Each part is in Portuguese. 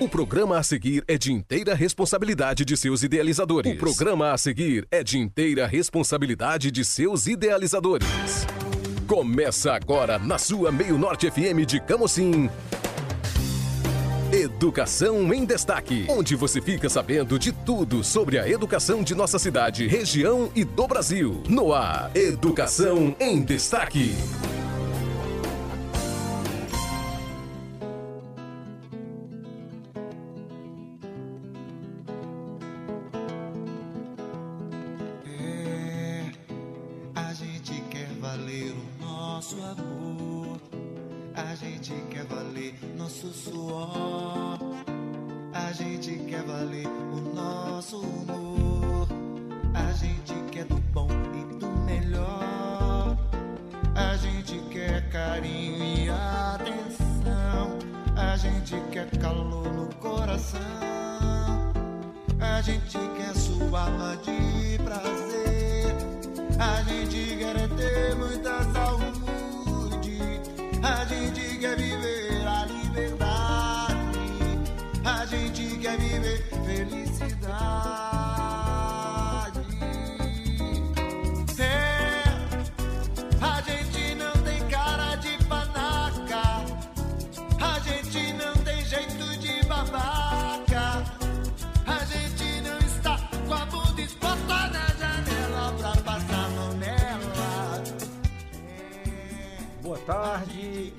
O programa a seguir é de inteira responsabilidade de seus idealizadores. O programa a seguir é de inteira responsabilidade de seus idealizadores. Começa agora na sua Meio Norte FM de Camocim. Educação em Destaque, onde você fica sabendo de tudo sobre a educação de nossa cidade, região e do Brasil. No ar, Educação em Destaque. Gente quer calor no coração. A gente quer sua de prazer. A gente quer ter muita saúde.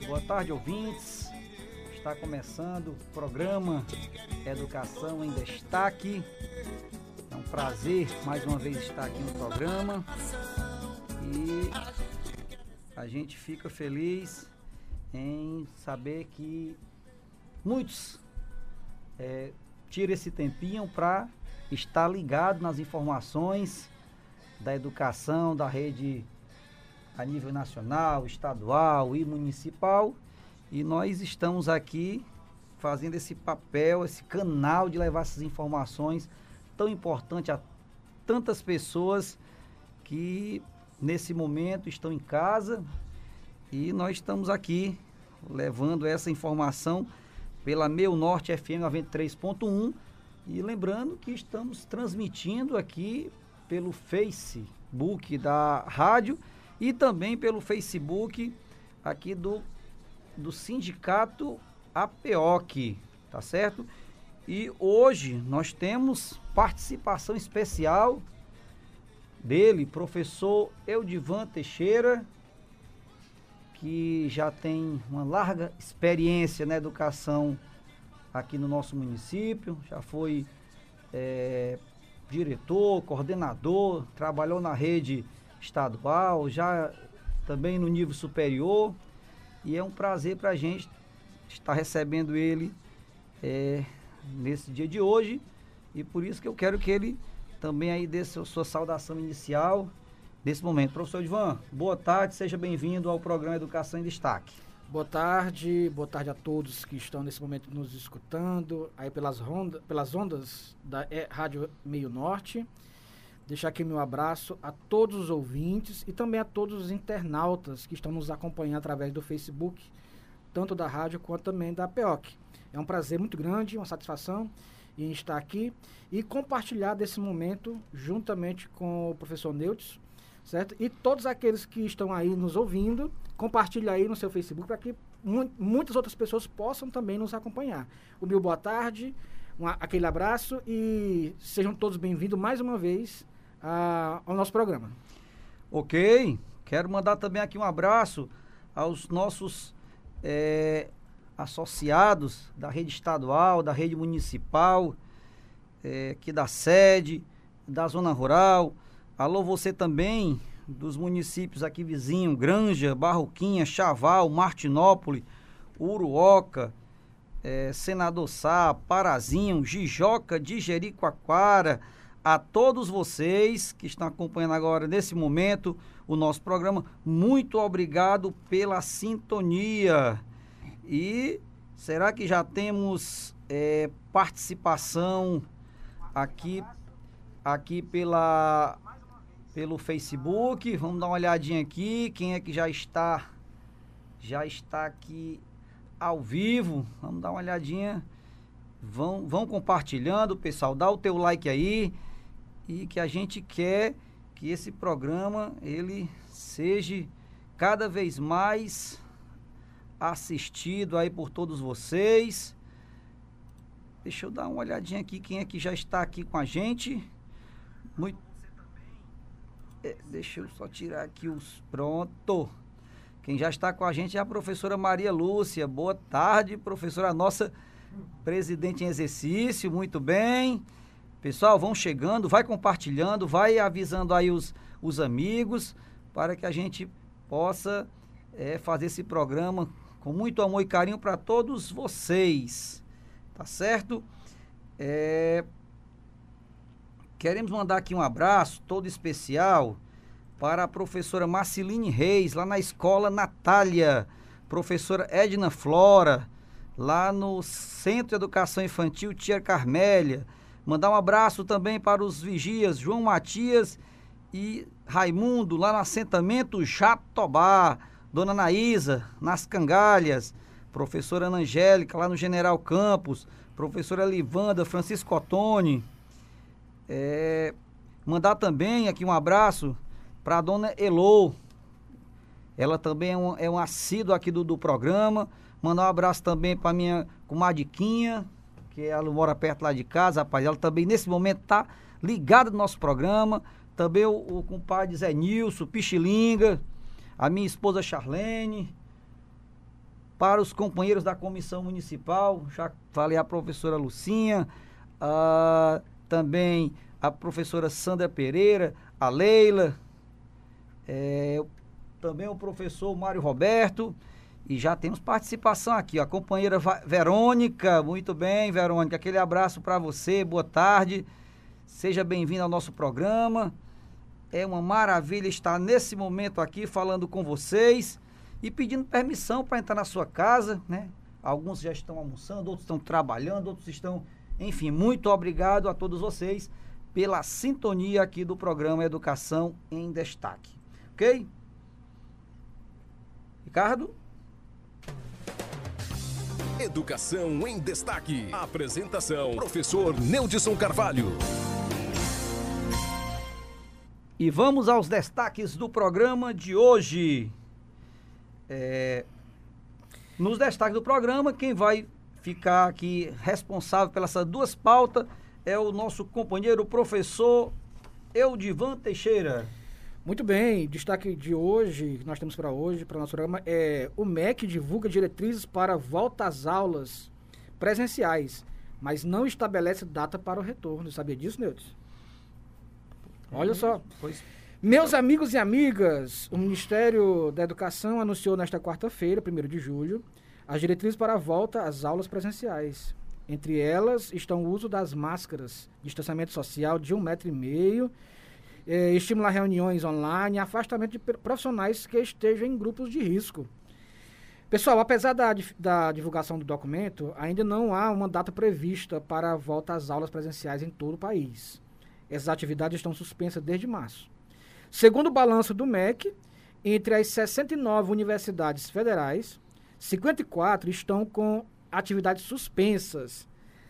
Boa tarde ouvintes. Está começando o programa Educação em Destaque. É um prazer mais uma vez estar aqui no programa. E a gente fica feliz em saber que muitos é, tiram esse tempinho para estar ligado nas informações da educação, da rede a nível nacional, estadual e municipal. E nós estamos aqui fazendo esse papel, esse canal de levar essas informações tão importante a tantas pessoas que nesse momento estão em casa. E nós estamos aqui levando essa informação pela Meu Norte FM 93.1 e lembrando que estamos transmitindo aqui pelo Facebook da rádio e também pelo Facebook aqui do, do Sindicato APOC, tá certo? E hoje nós temos participação especial dele, professor Eudivan Teixeira, que já tem uma larga experiência na educação aqui no nosso município, já foi é, diretor, coordenador, trabalhou na rede estadual, já também no nível superior. E é um prazer para a gente estar recebendo ele é, nesse dia de hoje. E por isso que eu quero que ele também aí dê sua, sua saudação inicial nesse momento. Professor Ivan, boa tarde, seja bem-vindo ao programa Educação em Destaque. Boa tarde, boa tarde a todos que estão nesse momento nos escutando aí pelas, ronda, pelas ondas da é, Rádio Meio Norte. Deixar aqui meu abraço a todos os ouvintes e também a todos os internautas que estão nos acompanhando através do Facebook, tanto da rádio quanto também da PEOC. É um prazer muito grande, uma satisfação em estar aqui e compartilhar desse momento juntamente com o professor Neutz, certo? E todos aqueles que estão aí nos ouvindo, compartilhe aí no seu Facebook para que mu muitas outras pessoas possam também nos acompanhar. O meu boa tarde, um, aquele abraço e sejam todos bem-vindos mais uma vez a, ao nosso programa. Ok, quero mandar também aqui um abraço aos nossos é, associados da rede estadual, da rede municipal, é, aqui da sede, da zona rural. Alô, você também dos municípios aqui vizinhos, Granja, Barroquinha, Chaval, Martinópole, Uruoca, é, Senador Sá, Parazinho, Jijoca de Jericoacoara, a todos vocês que estão acompanhando agora nesse momento o nosso programa, muito obrigado pela sintonia. E será que já temos é, participação aqui, aqui pela, pelo Facebook? Vamos dar uma olhadinha aqui. Quem é que já está já está aqui ao vivo. Vamos dar uma olhadinha. Vão, vão compartilhando, pessoal. Dá o teu like aí. E que a gente quer que esse programa ele seja cada vez mais assistido aí por todos vocês. Deixa eu dar uma olhadinha aqui quem é que já está aqui com a gente. Muito é, deixa eu só tirar aqui os pronto. Quem já está com a gente é a professora Maria Lúcia. Boa tarde, professora nossa presidente em exercício. Muito bem. Pessoal, vão chegando, vai compartilhando, vai avisando aí os, os amigos para que a gente possa é, fazer esse programa com muito amor e carinho para todos vocês. Tá certo? É, queremos mandar aqui um abraço todo especial para a professora Marceline Reis, lá na escola Natália, professora Edna Flora, lá no Centro de Educação Infantil Tia Carmélia. Mandar um abraço também para os vigias João Matias e Raimundo, lá no assentamento Jatobá. Dona Naísa, nas Cangalhas. Professora Ana Angélica, lá no General Campos. Professora Livanda, Francisco Ottoni. É, mandar também aqui um abraço para a dona Elô. Ela também é um, é um assíduo aqui do, do programa. Mandar um abraço também para minha comadriquinha, que ela mora perto lá de casa, rapaz. Ela também nesse momento tá ligada no nosso programa. Também o, o compadre Zé Nilson, Pichilinga, a minha esposa Charlene, para os companheiros da comissão municipal, já falei a professora Lucinha, também a professora Sandra Pereira, a Leila, é, também o professor Mário Roberto, e já temos participação aqui, a companheira Verônica, muito bem, Verônica, aquele abraço para você, boa tarde, seja bem-vindo ao nosso programa. É uma maravilha estar nesse momento aqui falando com vocês e pedindo permissão para entrar na sua casa, né? Alguns já estão almoçando, outros estão trabalhando, outros estão, enfim, muito obrigado a todos vocês pela sintonia aqui do programa Educação em Destaque. Ok? Ricardo? Educação em Destaque. Apresentação: Professor Neudson Carvalho. E vamos aos destaques do programa de hoje. É, nos destaques do programa, quem vai ficar aqui responsável pelas duas pautas é o nosso companheiro professor Eudivan Teixeira. Muito bem, destaque de hoje, que nós temos para hoje, para o nosso programa, é o MEC divulga diretrizes para volta às aulas presenciais, mas não estabelece data para o retorno. Sabia disso, Neudes? Olha só. Pois. Meus amigos e amigas, o Ministério da Educação anunciou nesta quarta-feira, 1 de julho, as diretrizes para a volta às aulas presenciais. Entre elas estão o uso das máscaras, distanciamento social de um metro e meio eh, estimular reuniões online, afastamento de profissionais que estejam em grupos de risco. Pessoal, apesar da, da divulgação do documento, ainda não há uma data prevista para a volta às aulas presenciais em todo o país. Essas atividades estão suspensas desde março. Segundo o balanço do MEC, entre as 69 universidades federais, 54 estão com atividades suspensas,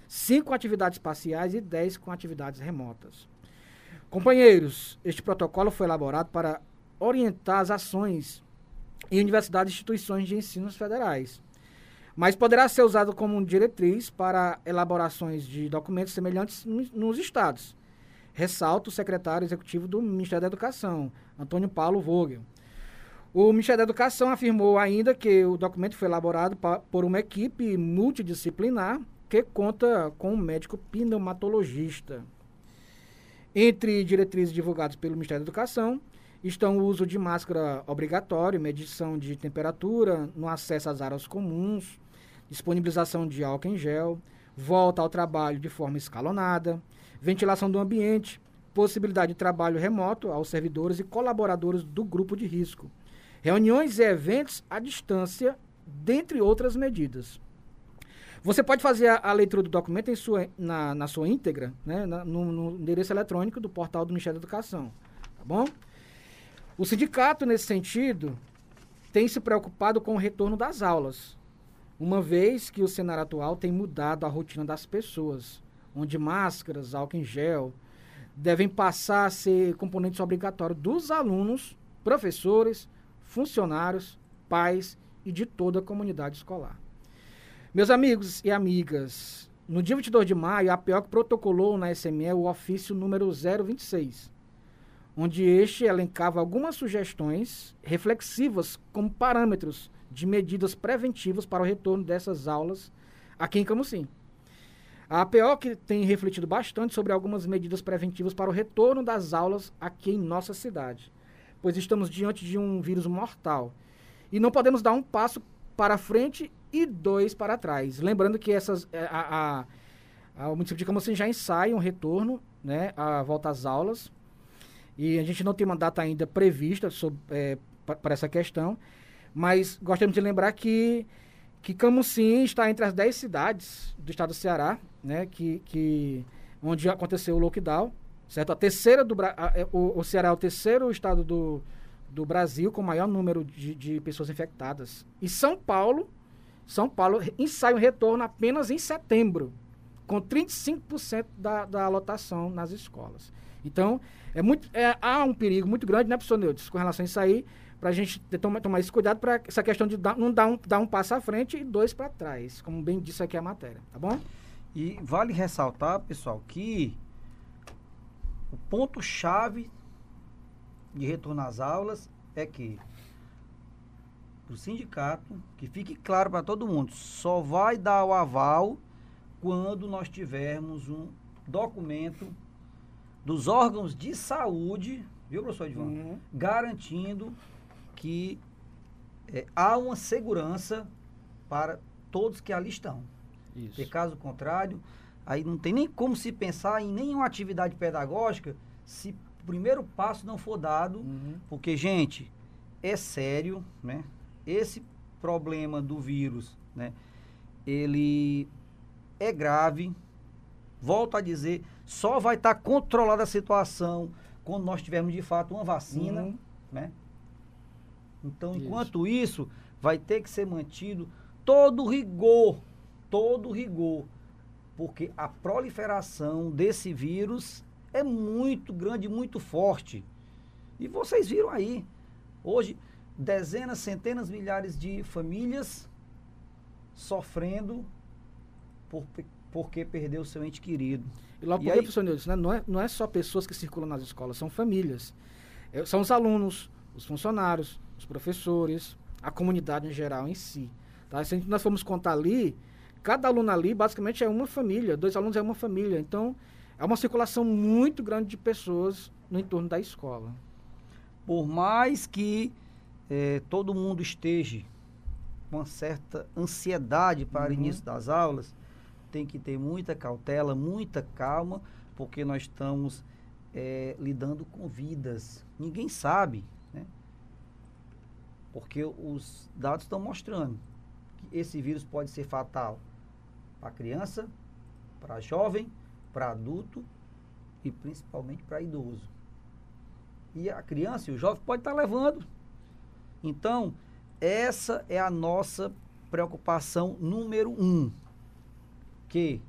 5 atividades parciais e 10 com atividades remotas. Companheiros, este protocolo foi elaborado para orientar as ações em universidades e instituições de ensino federais, mas poderá ser usado como diretriz para elaborações de documentos semelhantes nos estados. Ressalta o secretário executivo do Ministério da Educação, Antônio Paulo Vogel. O Ministério da Educação afirmou ainda que o documento foi elaborado por uma equipe multidisciplinar que conta com um médico pneumatologista. Entre diretrizes divulgadas pelo Ministério da Educação estão o uso de máscara obrigatório, medição de temperatura no acesso às áreas comuns, disponibilização de álcool em gel, volta ao trabalho de forma escalonada, ventilação do ambiente, possibilidade de trabalho remoto aos servidores e colaboradores do grupo de risco, reuniões e eventos à distância, dentre outras medidas. Você pode fazer a, a leitura do documento em sua, na, na sua íntegra, né, na, no, no, endereço eletrônico do portal do Ministério da Educação. Tá bom? O sindicato, nesse sentido, tem se preocupado com o retorno das aulas. uma vez que o cenário atual tem mudado a rotina das pessoas, onde máscaras, álcool em gel devem passar a ser componentes obrigatórios dos alunos, professores, funcionários, pais e de toda a comunidade escolar. Meus amigos e amigas, no dia 22 de maio, a APEOC protocolou na SME o ofício número 026, onde este elencava algumas sugestões reflexivas como parâmetros de medidas preventivas para o retorno dessas aulas aqui em Camusim. A APOC tem refletido bastante sobre algumas medidas preventivas para o retorno das aulas aqui em nossa cidade, pois estamos diante de um vírus mortal e não podemos dar um passo para frente e dois para trás. Lembrando que essas, é, a, a, a, o município de Camusim já ensaia um retorno, né, a volta às aulas, e a gente não tem uma data ainda prevista é, para essa questão, mas gostaríamos de lembrar que, que Camusim está entre as 10 cidades do estado do Ceará, né, que, que, onde aconteceu o lockdown, certo? A terceira do a, é, o, o Ceará é o terceiro estado do, do Brasil com maior número de, de pessoas infectadas. E São Paulo, São Paulo ensaia um retorno apenas em setembro, com 35% da, da lotação nas escolas. Então, é muito, é, há um perigo muito grande, né, professor Neudes, com relação a isso aí, para a gente tomar, tomar esse cuidado para essa questão de dar, não dar um, dar um passo à frente e dois para trás, como bem disse aqui a matéria, tá bom? E vale ressaltar, pessoal, que o ponto-chave de retorno às aulas é que o sindicato, que fique claro para todo mundo, só vai dar o aval quando nós tivermos um documento dos órgãos de saúde, viu, professor Edvan? Uhum. Garantindo que é, há uma segurança para todos que ali estão. Isso. Porque caso contrário, aí não tem nem como se pensar em nenhuma atividade pedagógica se o primeiro passo não for dado, uhum. porque, gente, é sério, né? Esse problema do vírus, né? Ele é grave. Volto a dizer, só vai estar tá controlada a situação quando nós tivermos de fato uma vacina, uhum. né? Então, isso. enquanto isso, vai ter que ser mantido todo rigor, todo rigor, porque a proliferação desse vírus é muito grande, muito forte. E vocês viram aí, hoje, dezenas, centenas, milhares de famílias sofrendo por, porque perdeu seu ente querido. E logo porque, aí, professor Nilson, né, não, é, não é só pessoas que circulam nas escolas, são famílias. É, são os alunos, os funcionários, os professores, a comunidade em geral em si. Tá? Se nós formos contar ali, cada aluno ali basicamente é uma família, dois alunos é uma família. Então, é uma circulação muito grande de pessoas no entorno da escola. Por mais que eh, todo mundo esteja com uma certa ansiedade para uhum. o início das aulas, tem que ter muita cautela, muita calma, porque nós estamos eh, lidando com vidas. Ninguém sabe porque os dados estão mostrando que esse vírus pode ser fatal para criança, para jovem, para adulto e principalmente para idoso. E a criança e o jovem pode estar levando. Então, essa é a nossa preocupação número um. Que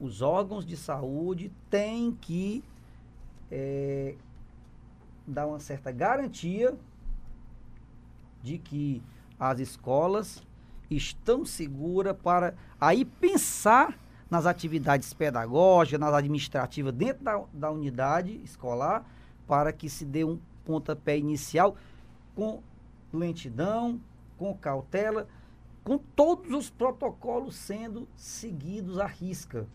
os órgãos de saúde têm que é, dar uma certa garantia de que as escolas estão seguras para aí pensar nas atividades pedagógicas, nas administrativas dentro da, da unidade escolar, para que se dê um pontapé inicial com lentidão, com cautela, com todos os protocolos sendo seguidos à risca.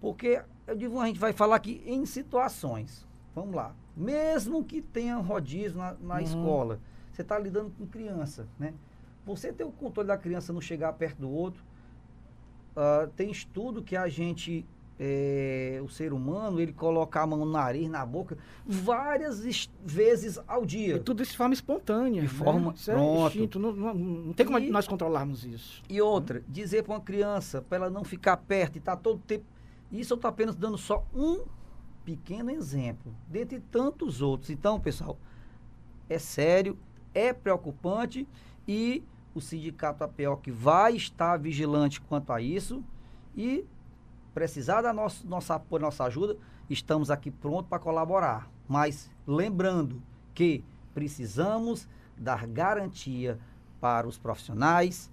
Porque, eu digo, a gente vai falar aqui em situações, vamos lá, mesmo que tenha rodízio na, na uhum. escola, você está lidando com criança, né? Você ter o controle da criança não chegar perto do outro. Uh, tem estudo que a gente, é, o ser humano, ele coloca a mão no nariz, na boca, várias vezes ao dia. E tudo isso de forma espontânea. De né? forma. Isso é instinto, não, não, não, tem como e, nós controlarmos isso. E outra, dizer para uma criança, para ela não ficar perto e estar tá todo tempo. Isso eu estou apenas dando só um pequeno exemplo, dentre tantos outros. Então, pessoal, é sério, é preocupante e o sindicato APOC vai estar vigilante quanto a isso e precisar da nosso, nossa apoio, nossa ajuda, estamos aqui prontos para colaborar. Mas lembrando que precisamos dar garantia para os profissionais,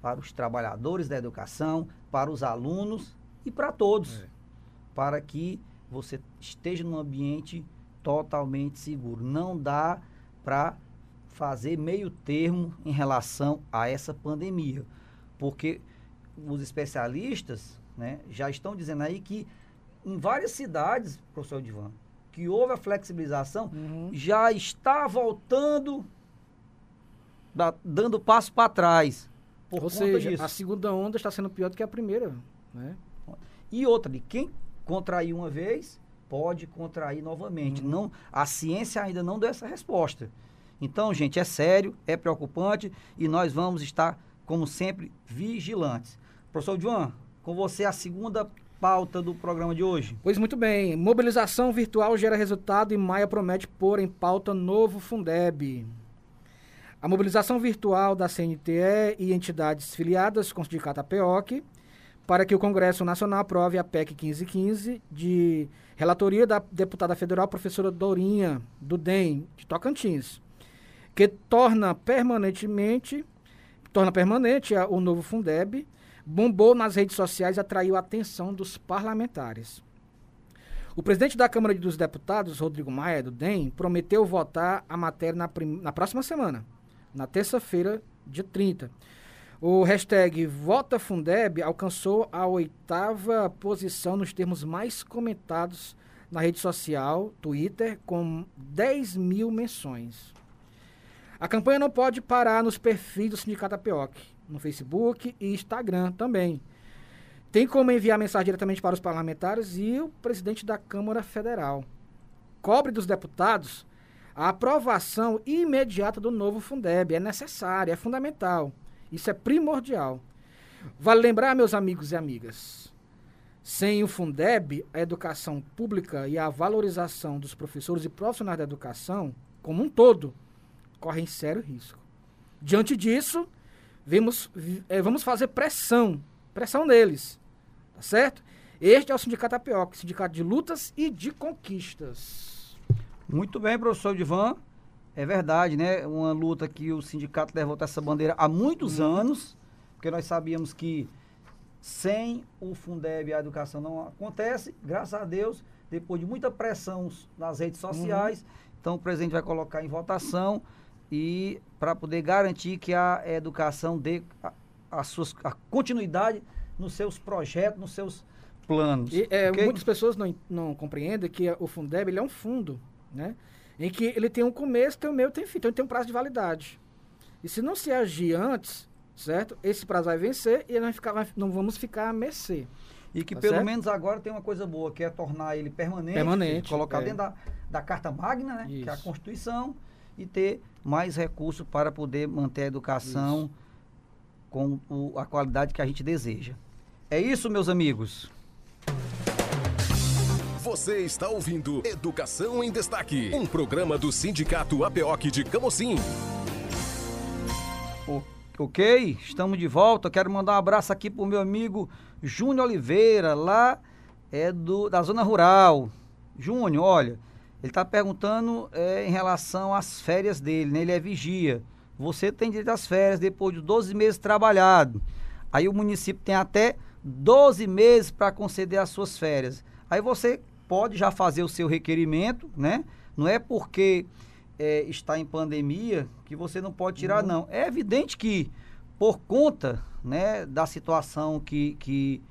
para os trabalhadores da educação, para os alunos e para todos, é. para que você esteja num ambiente totalmente seguro. Não dá para fazer meio termo em relação a essa pandemia, porque os especialistas né, já estão dizendo aí que em várias cidades, professor Divan, que houve a flexibilização, uhum. já está voltando, da, dando passo para trás. Ou seja, disso. a segunda onda está sendo pior do que a primeira. Né? E outra, de quem contrair uma vez, pode contrair novamente. Uhum. Não, a ciência ainda não deu essa resposta. Então, gente, é sério, é preocupante e nós vamos estar, como sempre, vigilantes. Professor João, com você a segunda pauta do programa de hoje. Pois muito bem. Mobilização virtual gera resultado e Maia promete pôr em pauta novo Fundeb. A mobilização virtual da CNTE e entidades filiadas com o sindicato APOC para que o Congresso Nacional aprove a PEC 1515 de relatoria da deputada federal professora Dorinha, do DEM, de Tocantins, que torna permanentemente torna permanente o novo Fundeb, bombou nas redes sociais e atraiu a atenção dos parlamentares. O presidente da Câmara dos Deputados, Rodrigo Maia, do DEM, prometeu votar a matéria na, na próxima semana, na terça-feira, dia 30 o hashtag VotaFundeb alcançou a oitava posição nos termos mais comentados na rede social, Twitter, com 10 mil menções. A campanha não pode parar nos perfis do Sindicato APOC, no Facebook e Instagram também. Tem como enviar mensagem diretamente para os parlamentares e o presidente da Câmara Federal. Cobre dos deputados a aprovação imediata do novo Fundeb. É necessária, é fundamental. Isso é primordial. Vale lembrar, meus amigos e amigas, sem o Fundeb, a educação pública e a valorização dos professores e profissionais da educação, como um todo, correm sério risco. Diante disso, vemos, é, vamos fazer pressão, pressão neles, tá certo? Este é o Sindicato APOC, Sindicato de Lutas e de Conquistas. Muito bem, professor Divan. É verdade, né? Uma luta que o sindicato levantou essa bandeira há muitos uhum. anos, porque nós sabíamos que sem o Fundeb a educação não acontece, graças a Deus, depois de muita pressão nas redes sociais, uhum. então o presidente vai colocar em votação e para poder garantir que a educação dê a, a, suas, a continuidade nos seus projetos, nos seus planos. E, é, okay? Muitas pessoas não, não compreendem que o Fundeb ele é um fundo, né? em que ele tem um começo, tem um meio, tem fim, então ele tem um prazo de validade. E se não se agir antes, certo? Esse prazo vai vencer e nós ficar, não vamos ficar a mercê. E que tá pelo certo? menos agora tem uma coisa boa, que é tornar ele permanente, permanente colocar é. dentro da, da Carta Magna, né? Isso. que é a Constituição, e ter mais recursos para poder manter a educação isso. com o, a qualidade que a gente deseja. É isso, meus amigos. Você está ouvindo Educação em Destaque, um programa do Sindicato APOC de Camocim. Ok, estamos de volta. Quero mandar um abraço aqui pro meu amigo Júnior Oliveira, lá é do, da zona rural. Júnior, olha, ele está perguntando é, em relação às férias dele, né? Ele é vigia. Você tem direito às férias depois de 12 meses trabalhado. Aí o município tem até 12 meses para conceder as suas férias. Aí você pode já fazer o seu requerimento, né? Não é porque é, está em pandemia que você não pode tirar, uhum. não. É evidente que, por conta né, da situação que, que,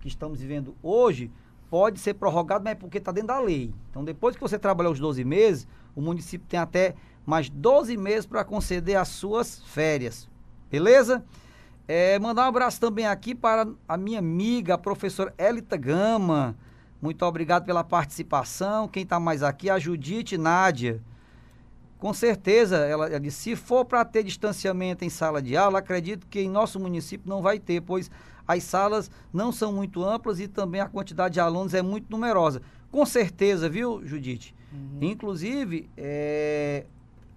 que estamos vivendo hoje, pode ser prorrogado, mas é porque está dentro da lei. Então, depois que você trabalhar os 12 meses, o município tem até mais 12 meses para conceder as suas férias. Beleza? É, mandar um abraço também aqui para a minha amiga, a professora Elita Gama, muito obrigado pela participação. Quem está mais aqui? A Judite Nádia. Com certeza, ela, ela disse, se for para ter distanciamento em sala de aula, acredito que em nosso município não vai ter, pois as salas não são muito amplas e também a quantidade de alunos é muito numerosa. Com certeza, viu, Judite? Uhum. Inclusive, é,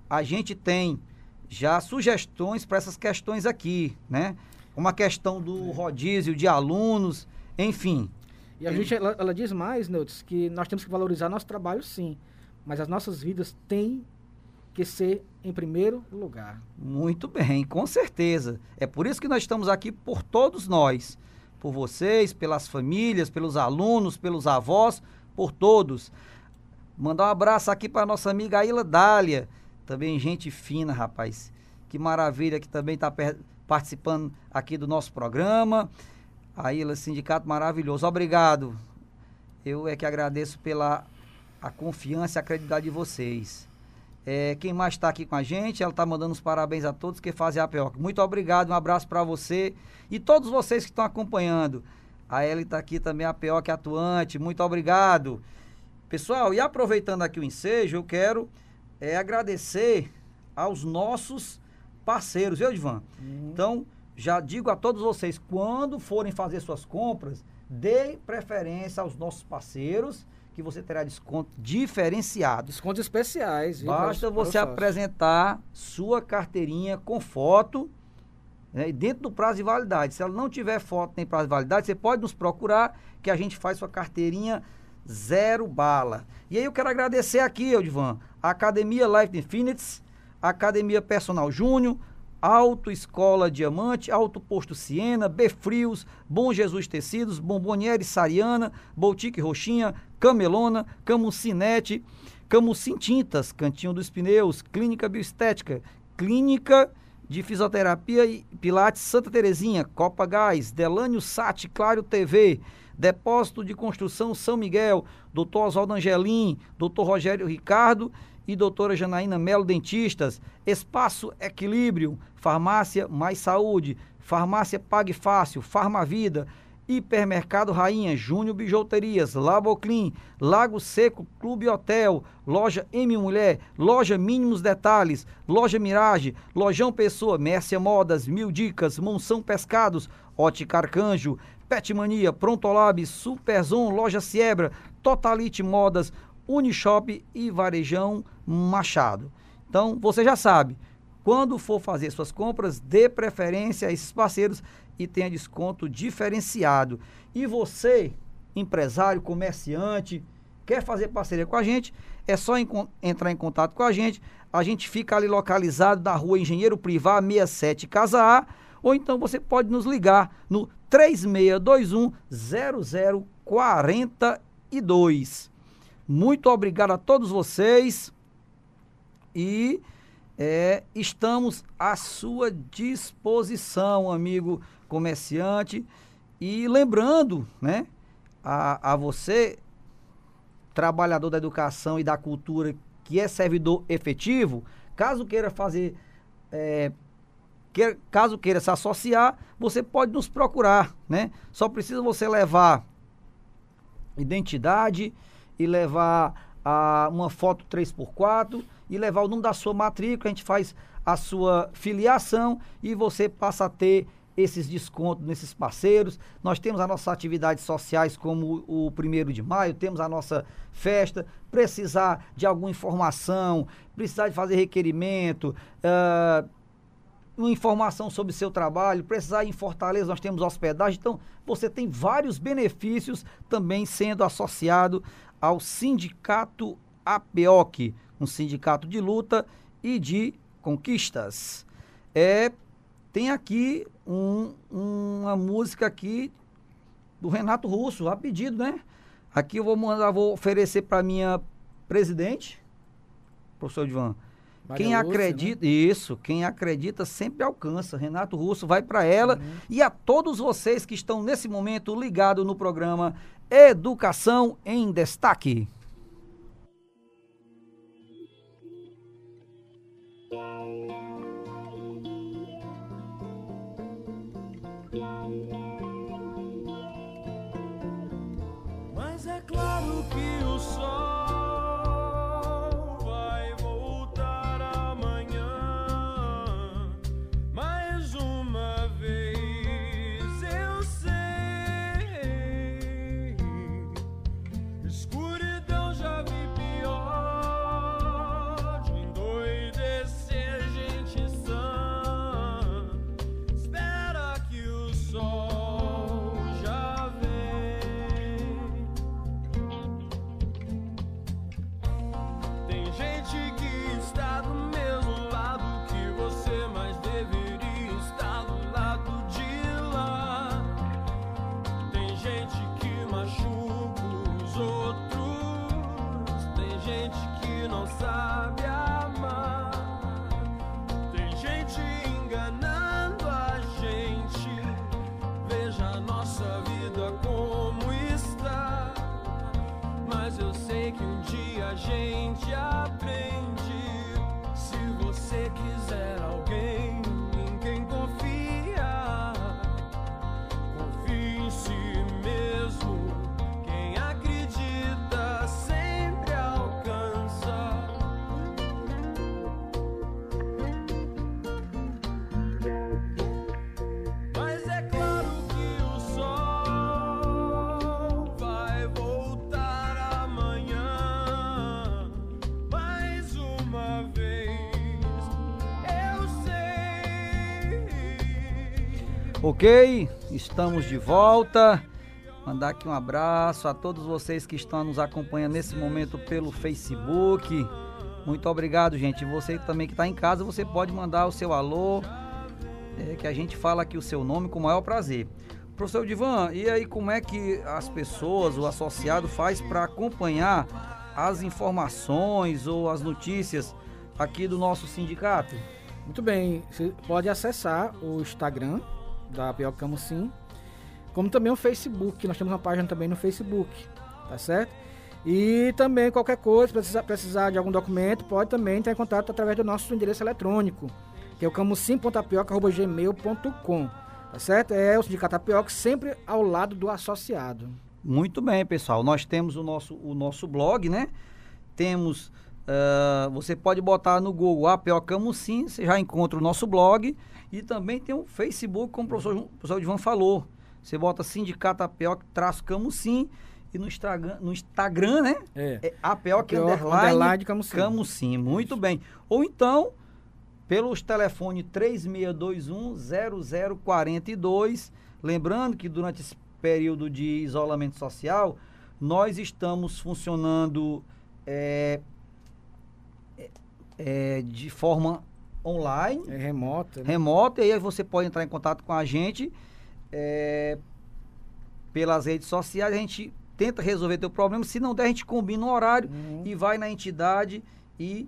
a gente tem já sugestões para essas questões aqui, né? Uma questão do rodízio de alunos, enfim. E a gente, ela, ela diz mais, Neudes, que nós temos que valorizar nosso trabalho, sim. Mas as nossas vidas têm que ser em primeiro lugar. Muito bem, com certeza. É por isso que nós estamos aqui por todos nós. Por vocês, pelas famílias, pelos alunos, pelos avós, por todos. Mandar um abraço aqui para nossa amiga Aila Dália, também gente fina, rapaz. Que maravilha que também está participando aqui do nosso programa. A Ilha Sindicato maravilhoso. Obrigado. Eu é que agradeço pela a confiança e a credibilidade de vocês. É, quem mais está aqui com a gente, ela está mandando os parabéns a todos que fazem a PEOC. Muito obrigado, um abraço para você e todos vocês que estão acompanhando. A Ellie está aqui também, a PEOC atuante. Muito obrigado. Pessoal, e aproveitando aqui o ensejo, eu quero é agradecer aos nossos parceiros, viu, Ivan? Uhum. Então, já digo a todos vocês, quando forem fazer suas compras, dê preferência aos nossos parceiros, que você terá desconto diferenciado. Descontos especiais. Viu, Basta você apresentar sua carteirinha com foto né, dentro do prazo de validade. Se ela não tiver foto nem prazo de validade, você pode nos procurar que a gente faz sua carteirinha zero bala. E aí eu quero agradecer aqui, Edivan, a Academia Life Infinities, Academia Personal Júnior, Auto Escola Diamante, Auto Posto Siena, Befrios, Bom Jesus Tecidos, Bomboniere Sariana, Boutique Roxinha, Camelona, Camucinete, Camucin Tintas, Cantinho dos Pneus, Clínica Bioestética, Clínica de Fisioterapia e Pilates Santa Terezinha, Copa Gás, Delânio Sat, Claro TV, Depósito de Construção São Miguel, Dr. Oswaldo Angelim, Dr. Rogério Ricardo e doutora Janaína Melo Dentistas, Espaço Equilíbrio, Farmácia Mais Saúde, Farmácia Pague Fácil, Farmavida, Hipermercado Rainha, Júnior Bijuterias, Laboclin, Lago Seco Clube Hotel, Loja M Mulher, Loja Mínimos Detalhes, Loja Mirage, Lojão Pessoa, Mércia Modas, Mil Dicas, Monção Pescados, Ótica Arcanjo, Petmania, Prontolab, Superzon, Loja Siebra, Totalite Modas, Unishop e Varejão Machado. Então, você já sabe, quando for fazer suas compras, dê preferência a esses parceiros e tenha desconto diferenciado. E você, empresário, comerciante, quer fazer parceria com a gente, é só entrar em contato com a gente. A gente fica ali localizado na rua Engenheiro Privá 67 Casa A ou então você pode nos ligar no 3621 0042. Muito obrigado a todos vocês e é, estamos à sua disposição, amigo comerciante. E lembrando, né, a, a você, trabalhador da educação e da cultura, que é servidor efetivo, caso queira fazer é, caso queira se associar, você pode nos procurar, né? Só precisa você levar identidade e levar a, uma foto 3x4 e levar o número da sua matrícula, a gente faz a sua filiação e você passa a ter esses descontos nesses parceiros. Nós temos as nossas atividades sociais, como o primeiro de maio, temos a nossa festa. Precisar de alguma informação, precisar de fazer requerimento, uh, uma informação sobre seu trabalho, precisar em Fortaleza, nós temos hospedagem. Então, você tem vários benefícios também sendo associado ao Sindicato APOC, um sindicato de luta e de conquistas. É, tem aqui um, uma música aqui do Renato Russo, a pedido, né? Aqui eu vou mandar, vou oferecer para minha presidente, professor Ivan, Maria quem Lúcia, acredita, né? isso, quem acredita sempre alcança. Renato Russo vai para ela uhum. e a todos vocês que estão nesse momento ligados no programa Educação em Destaque. Ok, estamos de volta. Mandar aqui um abraço a todos vocês que estão nos acompanhando nesse momento pelo Facebook. Muito obrigado, gente. Você também que está em casa, você pode mandar o seu alô, é, que a gente fala aqui o seu nome com o maior prazer. Professor Divan, e aí como é que as pessoas, o associado, faz para acompanhar as informações ou as notícias aqui do nosso sindicato? Muito bem, você pode acessar o Instagram da Pior Camusim, como também o Facebook, nós temos uma página também no Facebook, tá certo? E também qualquer coisa, precisar, precisar de algum documento, pode também entrar em contato através do nosso endereço eletrônico, que é o camusim.tapioca.gmail.com, tá certo? É o Sindicato Tapioca sempre ao lado do associado. Muito bem, pessoal. Nós temos o nosso, o nosso blog, né? Temos. Ah, você pode botar no Google APO Camusim, você já encontra o nosso blog. E também tem o Facebook, como o professor, o professor Ivan falou. Você bota Sindicato APO traço Camusim. E no Instagram, no Instagram, né? É. É APO que underline, underline Camusim. Camusim. Muito bem. Ou então, pelos telefones 3621-0042. Lembrando que durante esse período de isolamento social, nós estamos funcionando é, é, de forma online, É remota. né? remota, e aí você pode entrar em contato com a gente é, pelas redes sociais. A gente tenta resolver teu problema. Se não der, a gente combina um horário Uhum. e vai na entidade e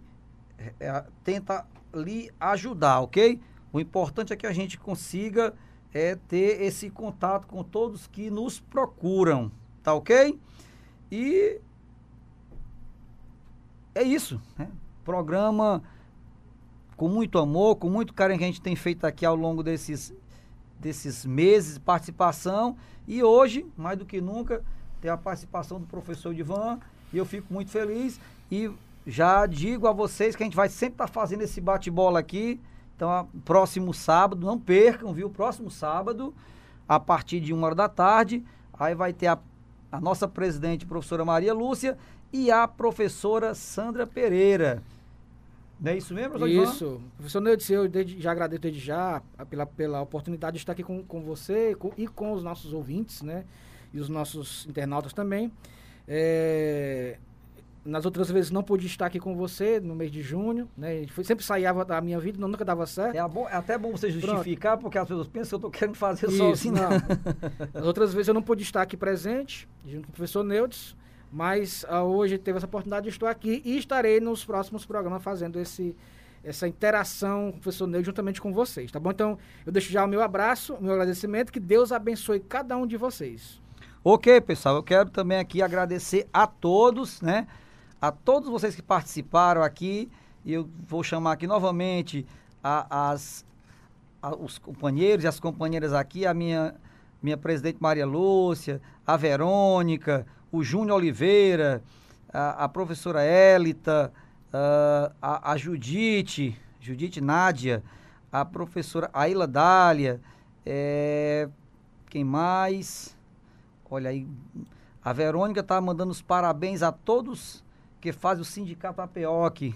é, tenta lhe ajudar, ok? O importante é que a gente consiga é, ter esse contato com todos que nos procuram, tá ok? E é isso, né? Programa com muito amor, com muito carinho que a gente tem feito aqui ao longo desses, desses meses de participação. E hoje, mais do que nunca, tem a participação do professor Divan. E eu fico muito feliz. E já digo a vocês que a gente vai sempre estar fazendo esse bate-bola aqui. Então, próximo sábado, não percam, viu? Próximo sábado, a partir de uma hora da tarde, aí vai ter a, a nossa presidente, professora Maria Lúcia, e a professora Sandra Pereira. Não é isso mesmo, professor Ivan? Isso. Professor Neudes, eu já agradeço desde já pela, pela oportunidade de estar aqui com, com você com- e com os nossos ouvintes, né? E os nossos internautas também. É, nas outras vezes não pude estar aqui com você no mês de junho, né? Foi, sempre saía da minha vida, não, nunca dava certo. É, bom- é até bom você justificar, porque as pessoas pensam que eu estou querendo fazer Isso, sozinho. não. As outras vezes eu não pude estar aqui presente, junto com o professor Neudes, mas ah, hoje teve essa oportunidade de estar aqui e estarei nos próximos programas fazendo esse, essa interação com o professor Neudes juntamente com vocês, tá bom? Então, eu deixo já o meu abraço, o meu agradecimento, que Deus abençoe cada um de vocês. Ok, pessoal, eu quero também aqui agradecer a todos, né? A todos vocês que participaram aqui. E eu vou chamar aqui novamente a- as, a- os companheiros e as companheiras aqui, a minha, minha presidente Maria Lúcia, a Verônica, o Júnior Oliveira, a, a professora Élita, ah, a, a Judite, Judite Nádia, a professora Aila Dália, eh, quem mais? Olha aí, a Verônica tá mandando os parabéns a todos que fazem o Sindicato APOC.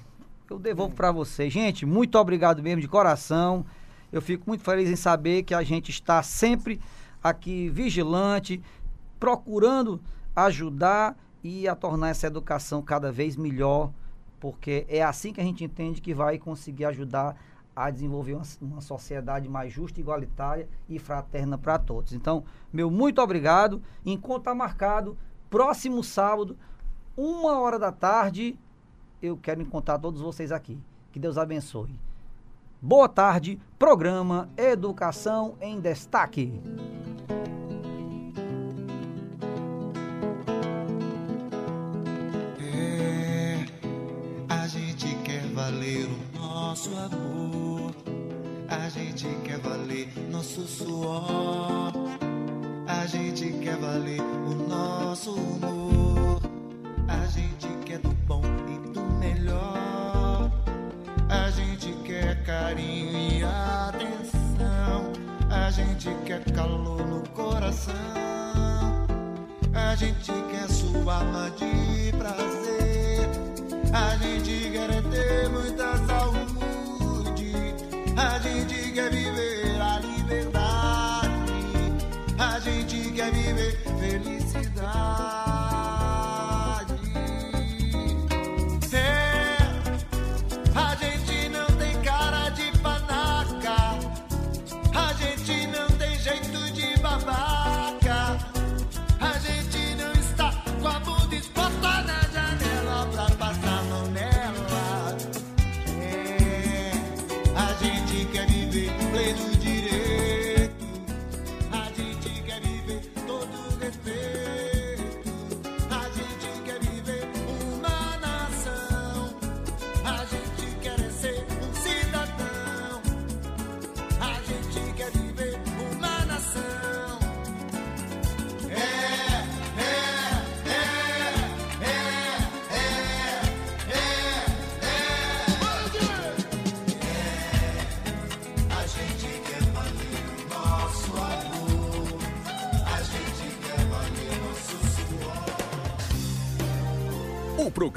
Eu devolvo para vocês. Gente, muito obrigado mesmo de coração. Eu fico muito feliz em saber que a gente está sempre aqui vigilante, procurando ajudar e a tornar essa educação cada vez melhor, porque é assim que a gente entende que vai conseguir ajudar a desenvolver uma, uma sociedade mais justa, igualitária e fraterna para todos. Então, meu muito obrigado. Encontro está marcado próximo sábado, uma hora da tarde. Eu quero encontrar todos vocês aqui. Que Deus abençoe. Boa tarde, programa Educação em Destaque. 告诉我。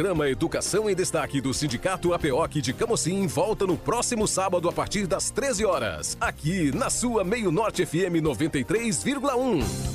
programa Educação em Destaque do Sindicato Apeoc de Camocim volta no próximo sábado a partir das 13 horas, aqui na sua Meio Norte FM 93,1.